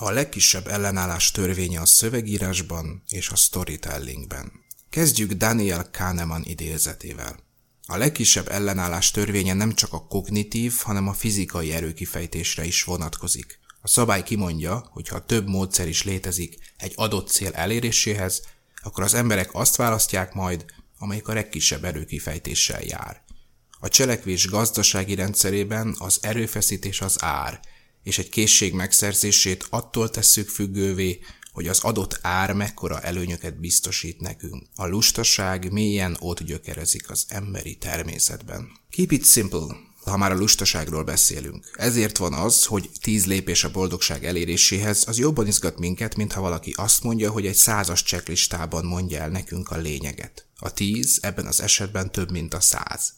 A legkisebb ellenállás törvénye a szövegírásban és a storytellingben. Kezdjük Daniel Kahneman idézetével. A legkisebb ellenállás törvénye nem csak a kognitív, hanem a fizikai erőkifejtésre is vonatkozik. A szabály kimondja, hogy ha több módszer is létezik egy adott cél eléréséhez, akkor az emberek azt választják majd, amelyik a legkisebb erőkifejtéssel jár. A cselekvés gazdasági rendszerében az erőfeszítés az ár, és egy készség megszerzését attól tesszük függővé, hogy az adott ár mekkora előnyöket biztosít nekünk. A lustaság mélyen ott gyökerezik az emberi természetben. Keep it simple, ha már a lustaságról beszélünk. Ezért van az, hogy tíz lépés a boldogság eléréséhez, az jobban izgat minket, mint ha valaki azt mondja, hogy egy százas cseklistában mondja el nekünk a lényeget. A tíz ebben az esetben több, mint a száz.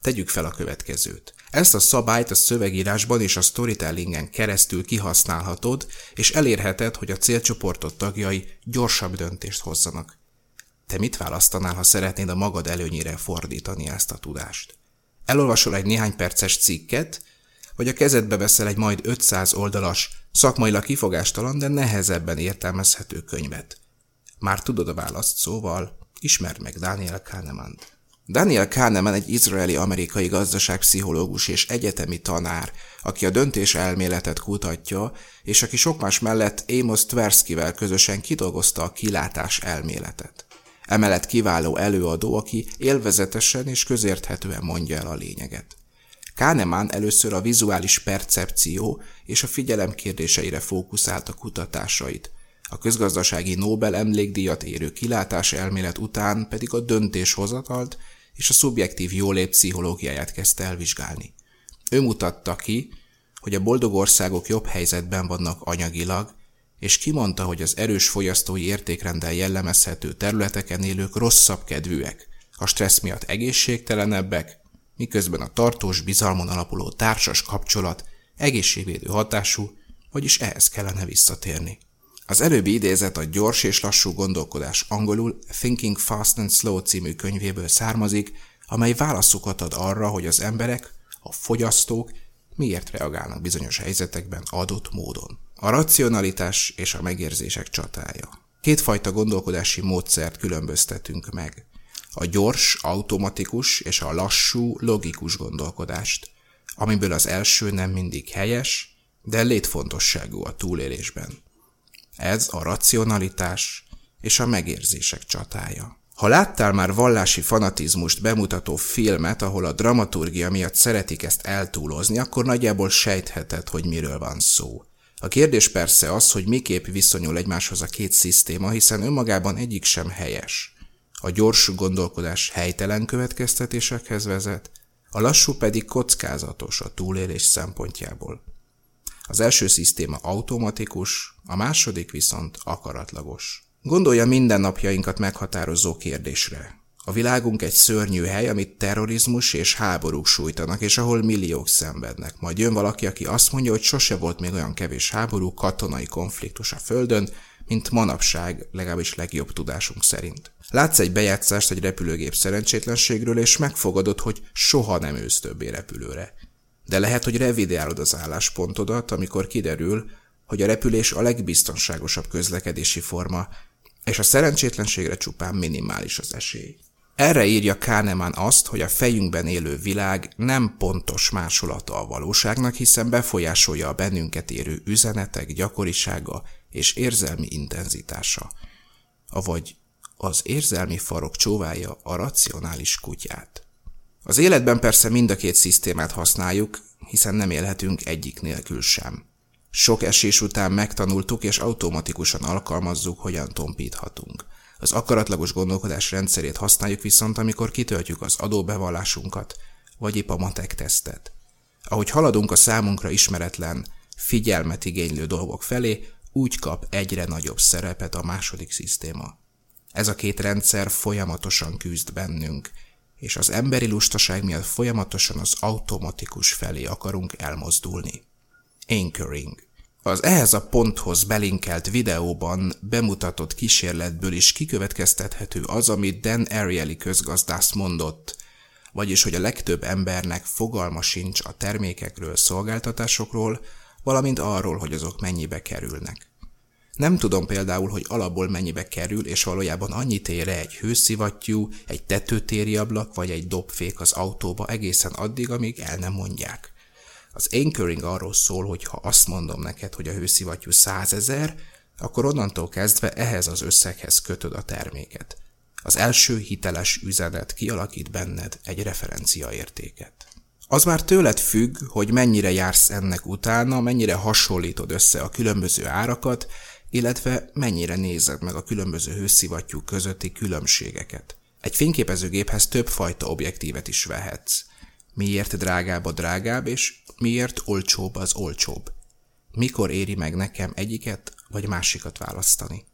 Tegyük fel a következőt. Ezt a szabályt a szövegírásban és a storytellingen keresztül kihasználhatod, és elérheted, hogy a célcsoportot tagjai gyorsabb döntést hozzanak. Te mit választanál, ha szeretnéd a magad előnyére fordítani ezt a tudást? Elolvasol egy néhány perces cikket, vagy a kezedbe veszel egy majd 500 oldalas, szakmailag kifogástalan, de nehezebben értelmezhető könyvet. Már tudod a választ, szóval ismerd meg Daniel Kahneman-t. Daniel Kahneman egy izraeli-amerikai gazdaságpszichológus és egyetemi tanár, aki a döntés elméletet kutatja, és aki sok más mellett Amos Tverskyvel közösen kidolgozta a kilátás elméletet. Emellett kiváló előadó, aki élvezetesen és közérthetően mondja el a lényeget. Kahneman először a vizuális percepció és a figyelem kérdéseire fókuszált a kutatásait, a közgazdasági Nobel emlékdíjat érő kilátás elmélet után pedig a döntéshozatalt és a szubjektív jólét pszichológiáját kezdte elvizsgálni. Ő mutatta ki, hogy a boldog országok jobb helyzetben vannak anyagilag, és kimondta, hogy az erős fogyasztói értékrendel jellemezhető területeken élők rosszabb kedvűek, a stressz miatt egészségtelenebbek, miközben a tartós bizalmon alapuló társas kapcsolat egészségvédő hatású, vagyis ehhez kellene visszatérni. Az előbbi idézet a gyors és lassú gondolkodás angolul Thinking Fast and Slow című könyvéből származik, amely válaszokat ad arra, hogy az emberek, a fogyasztók miért reagálnak bizonyos helyzetekben adott módon. A racionalitás és a megérzések csatája. Kétfajta gondolkodási módszert különböztetünk meg. A gyors, automatikus és a lassú, logikus gondolkodást, amiből az első nem mindig helyes, de létfontosságú a túlélésben. Ez a racionalitás és a megérzések csatája. Ha láttál már vallási fanatizmust bemutató filmet, ahol a dramaturgia miatt szeretik ezt eltúlozni, akkor nagyjából sejtheted, hogy miről van szó. A kérdés persze az, hogy miképp viszonyul egymáshoz a két szisztéma, hiszen önmagában egyik sem helyes. A gyors gondolkodás helytelen következtetésekhez vezet, a lassú pedig kockázatos a túlélés szempontjából. Az első szisztéma automatikus, a második viszont akaratlagos. Gondolja mindennapjainkat meghatározó kérdésre. A világunk egy szörnyű hely, amit terrorizmus és háborúk sújtanak, és ahol milliók szenvednek. Majd jön valaki, aki azt mondja, hogy sose volt még olyan kevés háború, katonai konfliktus a Földön, mint manapság, legalábbis legjobb tudásunk szerint. Látsz egy bejátszást egy repülőgép szerencsétlenségről, és megfogadod, hogy soha nem ősz többé repülőre. De lehet, hogy revideálod az álláspontodat, amikor kiderül, hogy a repülés a legbiztonságosabb közlekedési forma, és a szerencsétlenségre csupán minimális az esély. Erre írja Kahneman azt, hogy a fejünkben élő világ nem pontos másolata a valóságnak, hiszen befolyásolja a bennünket érő üzenetek gyakorisága és érzelmi intenzitása. Avagy az érzelmi farok csóválja a racionális kutyát. Az életben persze mind a két szisztémát használjuk, hiszen nem élhetünk egyik nélkül sem. Sok esés után megtanultuk és automatikusan alkalmazzuk, hogyan tompíthatunk. Az akaratlagos gondolkodás rendszerét használjuk viszont, amikor kitöltjük az adóbevallásunkat, vagy épp a matek tesztet. Ahogy haladunk a számunkra ismeretlen, figyelmet igénylő dolgok felé, úgy kap egyre nagyobb szerepet a második szisztéma. Ez a két rendszer folyamatosan küzd bennünk, és az emberi lustaság miatt folyamatosan az automatikus felé akarunk elmozdulni. Anchoring az ehhez a ponthoz belinkelt videóban bemutatott kísérletből is kikövetkeztethető az, amit Dan Ariely közgazdász mondott, vagyis hogy a legtöbb embernek fogalma sincs a termékekről, szolgáltatásokról, valamint arról, hogy azok mennyibe kerülnek. Nem tudom például, hogy alapból mennyibe kerül, és valójában annyit ér egy hőszivattyú, egy tetőtéri ablak vagy egy dobfék az autóba egészen addig, amíg el nem mondják. Az anchoring arról szól, hogy ha azt mondom neked, hogy a hőszivattyú 100 ezer, akkor onnantól kezdve ehhez az összeghez kötöd a terméket. Az első hiteles üzenet kialakít benned egy referenciaértéket. Az már tőled függ, hogy mennyire jársz ennek utána, mennyire hasonlítod össze a különböző árakat, illetve mennyire nézed meg a különböző hőszivattyúk közötti különbségeket. Egy fényképezőgéphez több fajta objektívet is vehetsz. Miért drágább a drágább, és miért olcsóbb az olcsóbb? Mikor éri meg nekem egyiket vagy másikat választani?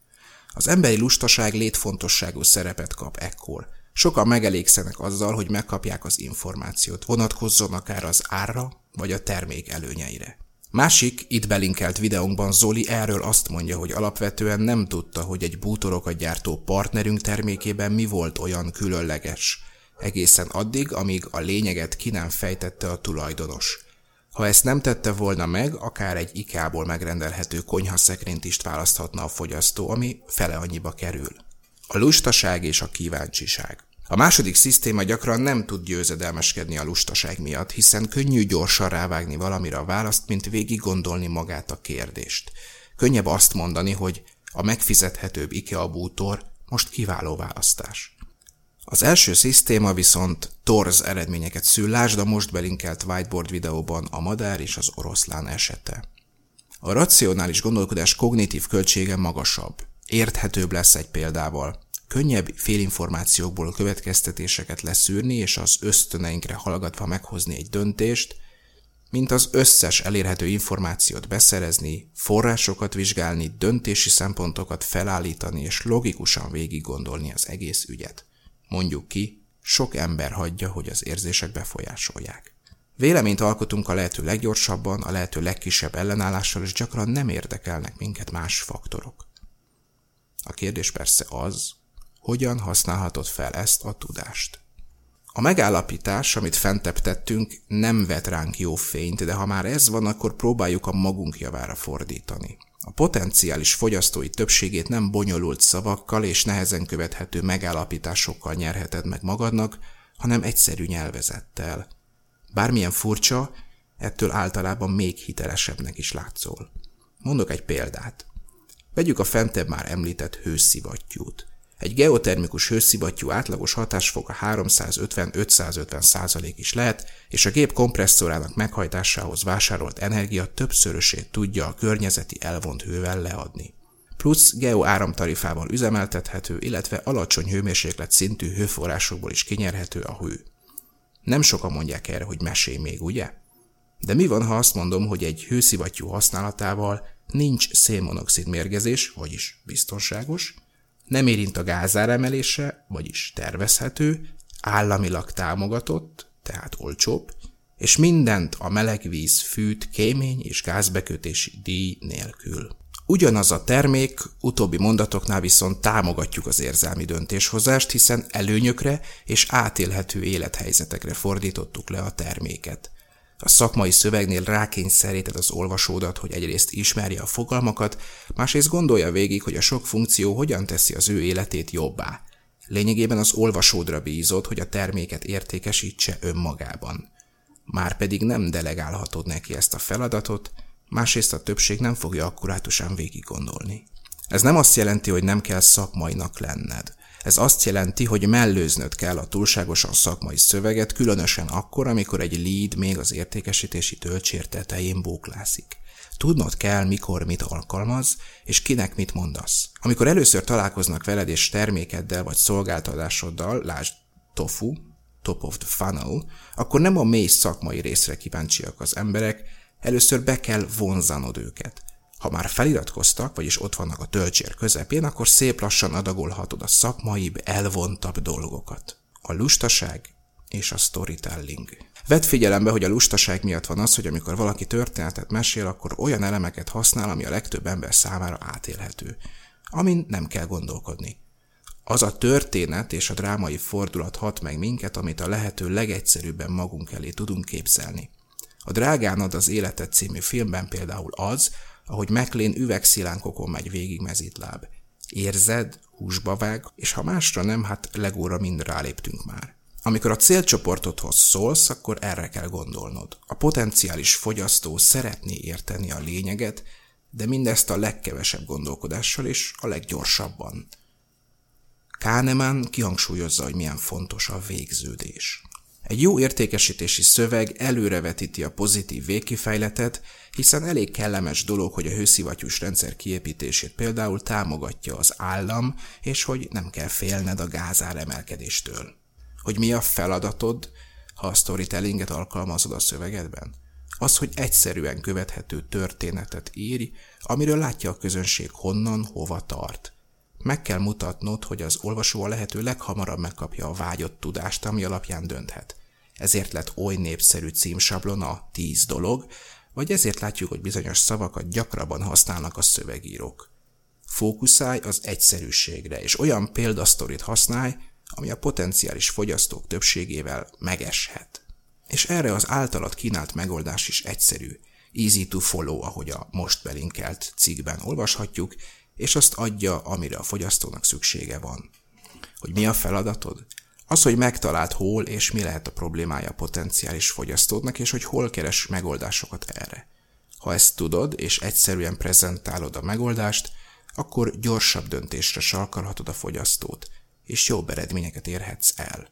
Az emberi lustaság létfontosságú szerepet kap ekkor. Sokan megelégszenek azzal, hogy megkapják az információt, vonatkozzon akár az árra vagy a termék előnyeire. Másik, itt belinkelt videónkban Zoli erről azt mondja, hogy alapvetően nem tudta, hogy egy bútorokat gyártó partnerünk termékében mi volt olyan különleges, egészen addig, amíg a lényeget ki nem fejtette a tulajdonos. Ha ezt nem tette volna meg, akár egy IKEA-ból megrendelhető konyhaszekrényt is választhatna a fogyasztó, ami fele annyiba kerül. A lustaság és a kíváncsiság. A második szisztéma gyakran nem tud győzedelmeskedni a lustaság miatt, hiszen könnyű gyorsan rávágni valamire a választ, mint végig gondolni magát a kérdést. Könnyebb azt mondani, hogy a megfizethetőbb IKEA bútor most kiváló választás. Az első szisztéma viszont torz eredményeket szül, lásd a most belinkelt whiteboard videóban a madár és az oroszlán esete. A racionális gondolkodás kognitív költsége magasabb. Érthetőbb lesz egy példával. Könnyebb félinformációkból következtetéseket leszűrni és az ösztöneinkre hallgatva meghozni egy döntést, mint az összes elérhető információt beszerezni, forrásokat vizsgálni, döntési szempontokat felállítani és logikusan végig gondolni az egész ügyet. Mondjuk ki, sok ember hagyja, hogy az érzések befolyásolják. Véleményt alkotunk a lehető leggyorsabban, a lehető legkisebb ellenállással, és gyakran nem érdekelnek minket más faktorok. A kérdés persze az, hogyan használhatod fel ezt a tudást. A megállapítás, amit fentebb tettünk, nem vet ránk jó fényt, de ha már ez van, akkor próbáljuk a magunk javára fordítani. A potenciális fogyasztói többségét nem bonyolult szavakkal és nehezen követhető megállapításokkal nyerheted meg magadnak, hanem egyszerű nyelvezettel. Bármilyen furcsa, ettől általában még hitelesebbnek is látszol. Mondok egy példát. Vegyük a fentebb már említett hőszivattyút. Egy geotermikus hőszivattyú átlagos hatásfoka 350-550 százalék is lehet, és a gép kompresszorának meghajtásához vásárolt energia többszörösét tudja a környezeti elvont hővel leadni. Plusz geo áramtarifával üzemeltethető, illetve alacsony hőmérséklet szintű hőforrásokból is kinyerhető a hő. Nem sokan mondják erre, hogy mesélj még, ugye? De mi van, ha azt mondom, hogy egy hőszivattyú használatával nincs szénmonoxid mérgezés, vagyis biztonságos, nem érint a gázár emelése, vagyis tervezhető, államilag támogatott, tehát olcsóbb, és mindent a melegvíz, fűt, kémény és gázbekötési díj nélkül. Ugyanaz a termék, utóbbi mondatoknál viszont támogatjuk az érzelmi döntéshozást, hiszen előnyökre és átélhető élethelyzetekre fordítottuk le a terméket. A szakmai szövegnél rákényszeríted az olvasódat, hogy egyrészt ismerje a fogalmakat, másrészt gondolja végig, hogy a sok funkció hogyan teszi az ő életét jobbá. Lényegében az olvasódra bízod, hogy a terméket értékesítse önmagában. Márpedig nem delegálhatod neki ezt a feladatot, másrészt a többség nem fogja akkurátusan végig gondolni. Ez nem azt jelenti, hogy nem kell szakmainak lenned. Ez azt jelenti, hogy mellőznöd kell a túlságosan szakmai szöveget, különösen akkor, amikor egy lead még az értékesítési töltsér tetején bóklászik. Tudnod kell, mikor mit alkalmaz, és kinek mit mondasz. Amikor először találkoznak veled és termékeddel vagy szolgáltatásoddal, lásd tofu, top of the funnel, akkor nem a mély szakmai részre kíváncsiak az emberek, először be kell vonzanod őket. Ha már feliratkoztak, vagyis ott vannak a töltsér közepén, akkor szép lassan adagolhatod a szakmaibb, elvontabb dolgokat. A lustaság és a storytelling. Vedd figyelembe, hogy a lustaság miatt van az, hogy amikor valaki történetet mesél, akkor olyan elemeket használ, ami a legtöbb ember számára átélhető, amin nem kell gondolkodni. Az a történet és a drámai fordulat hat meg minket, amit a lehető legegyszerűbben magunk elé tudunk képzelni. A Drágán ad az életet című filmben például az, ahogy McLean üvegszilánkokon megy végig mezítláb. Érzed, húsba vág, és ha másra nem, hát legóra mind ráléptünk már. Amikor a célcsoportodhoz szólsz, akkor erre kell gondolnod. A potenciális fogyasztó szeretné érteni a lényeget, de mindezt a legkevesebb gondolkodással és a leggyorsabban. Kahneman kihangsúlyozza, hogy milyen fontos a végződés. Egy jó értékesítési szöveg előrevetíti a pozitív végkifejletet, hiszen elég kellemes dolog, hogy a hőszivattyús rendszer kiépítését például támogatja az állam, és hogy nem kell félned a gázár emelkedéstől. Hogy mi a feladatod, ha a storytellinget alkalmazod a szövegedben? Az, hogy egyszerűen követhető történetet írj, amiről látja a közönség honnan, hova tart – meg kell mutatnod, hogy az olvasó a lehető leghamarabb megkapja a vágyott tudást, ami alapján dönthet. Ezért lett oly népszerű címsablon a 10 dolog, vagy ezért látjuk, hogy bizonyos szavakat gyakrabban használnak a szövegírók. Fókuszálj az egyszerűségre, és olyan példasztorit használj, ami a potenciális fogyasztók többségével megeshet. És erre az általad kínált megoldás is egyszerű. Easy to follow, ahogy a most belinkelt cikkben olvashatjuk, és azt adja, amire a fogyasztónak szüksége van. Hogy mi a feladatod? Az, hogy megtalált hol és mi lehet a problémája a potenciális fogyasztódnak, és hogy hol keres megoldásokat erre. Ha ezt tudod, és egyszerűen prezentálod a megoldást, akkor gyorsabb döntésre sarkalhatod a fogyasztót, és jobb eredményeket érhetsz el.